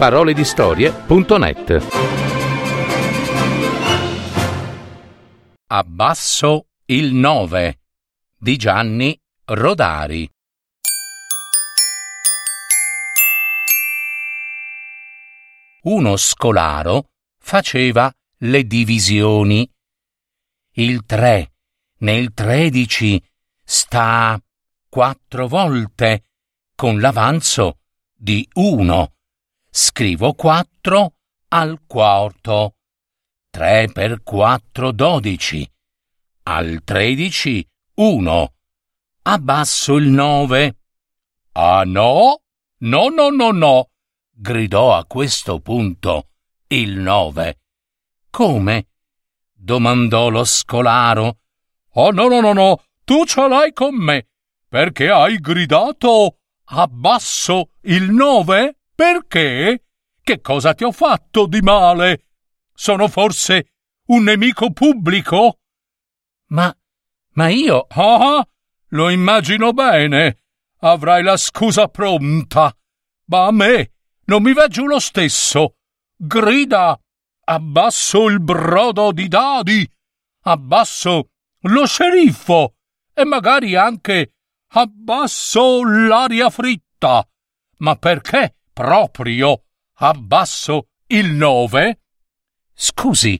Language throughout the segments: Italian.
www.paroledistorie.net Abbasso il 9 di Gianni Rodari Uno scolaro faceva le divisioni. Il 3 nel 13 sta quattro volte con l'avanzo di 1. Scrivo 4 al quarto. 3 per 4 12. Al 13 1. Abbasso il 9. Ah no? No, no, no, no gridò a questo punto il nove. Come? domandò lo scolaro. Oh no, no, no, no, tu ce l'hai con me, perché hai gridato abbasso il nove? Perché? Che cosa ti ho fatto di male? Sono forse un nemico pubblico? Ma, ma io... Ah, lo immagino bene. Avrai la scusa pronta. Ma a me non mi va giù lo stesso. Grida, abbasso il brodo di dadi, abbasso lo sceriffo e magari anche abbasso l'aria fritta. Ma perché proprio abbasso il nove? Scusi,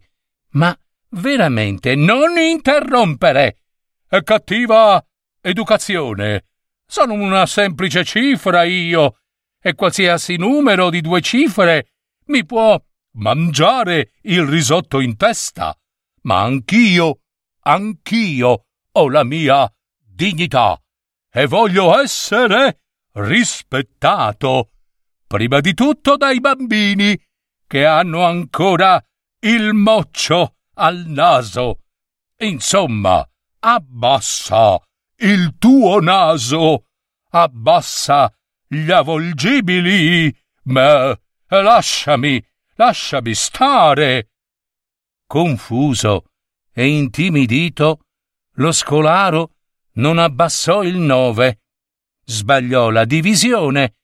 ma veramente non interrompere. È cattiva educazione. Sono una semplice cifra io e qualsiasi numero di due cifre mi può mangiare il risotto in testa, ma anch'io, anch'io ho la mia dignità e voglio essere rispettato, prima di tutto dai bambini che hanno ancora il moccio al naso. Insomma, abbassa il tuo naso, abbassa gli avvolgibili, ma lasciami, lasciami stare. Confuso e intimidito, lo scolaro non abbassò il nove, sbagliò la divisione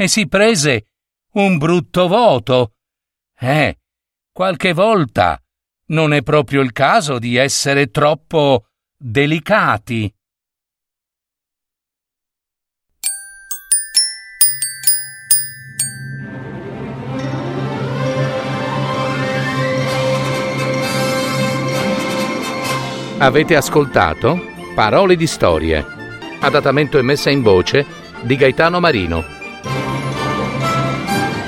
e si prese un brutto voto. Eh, qualche volta non è proprio il caso di essere troppo delicati. Avete ascoltato Parole di storie, adattamento e messa in voce di Gaetano Marino.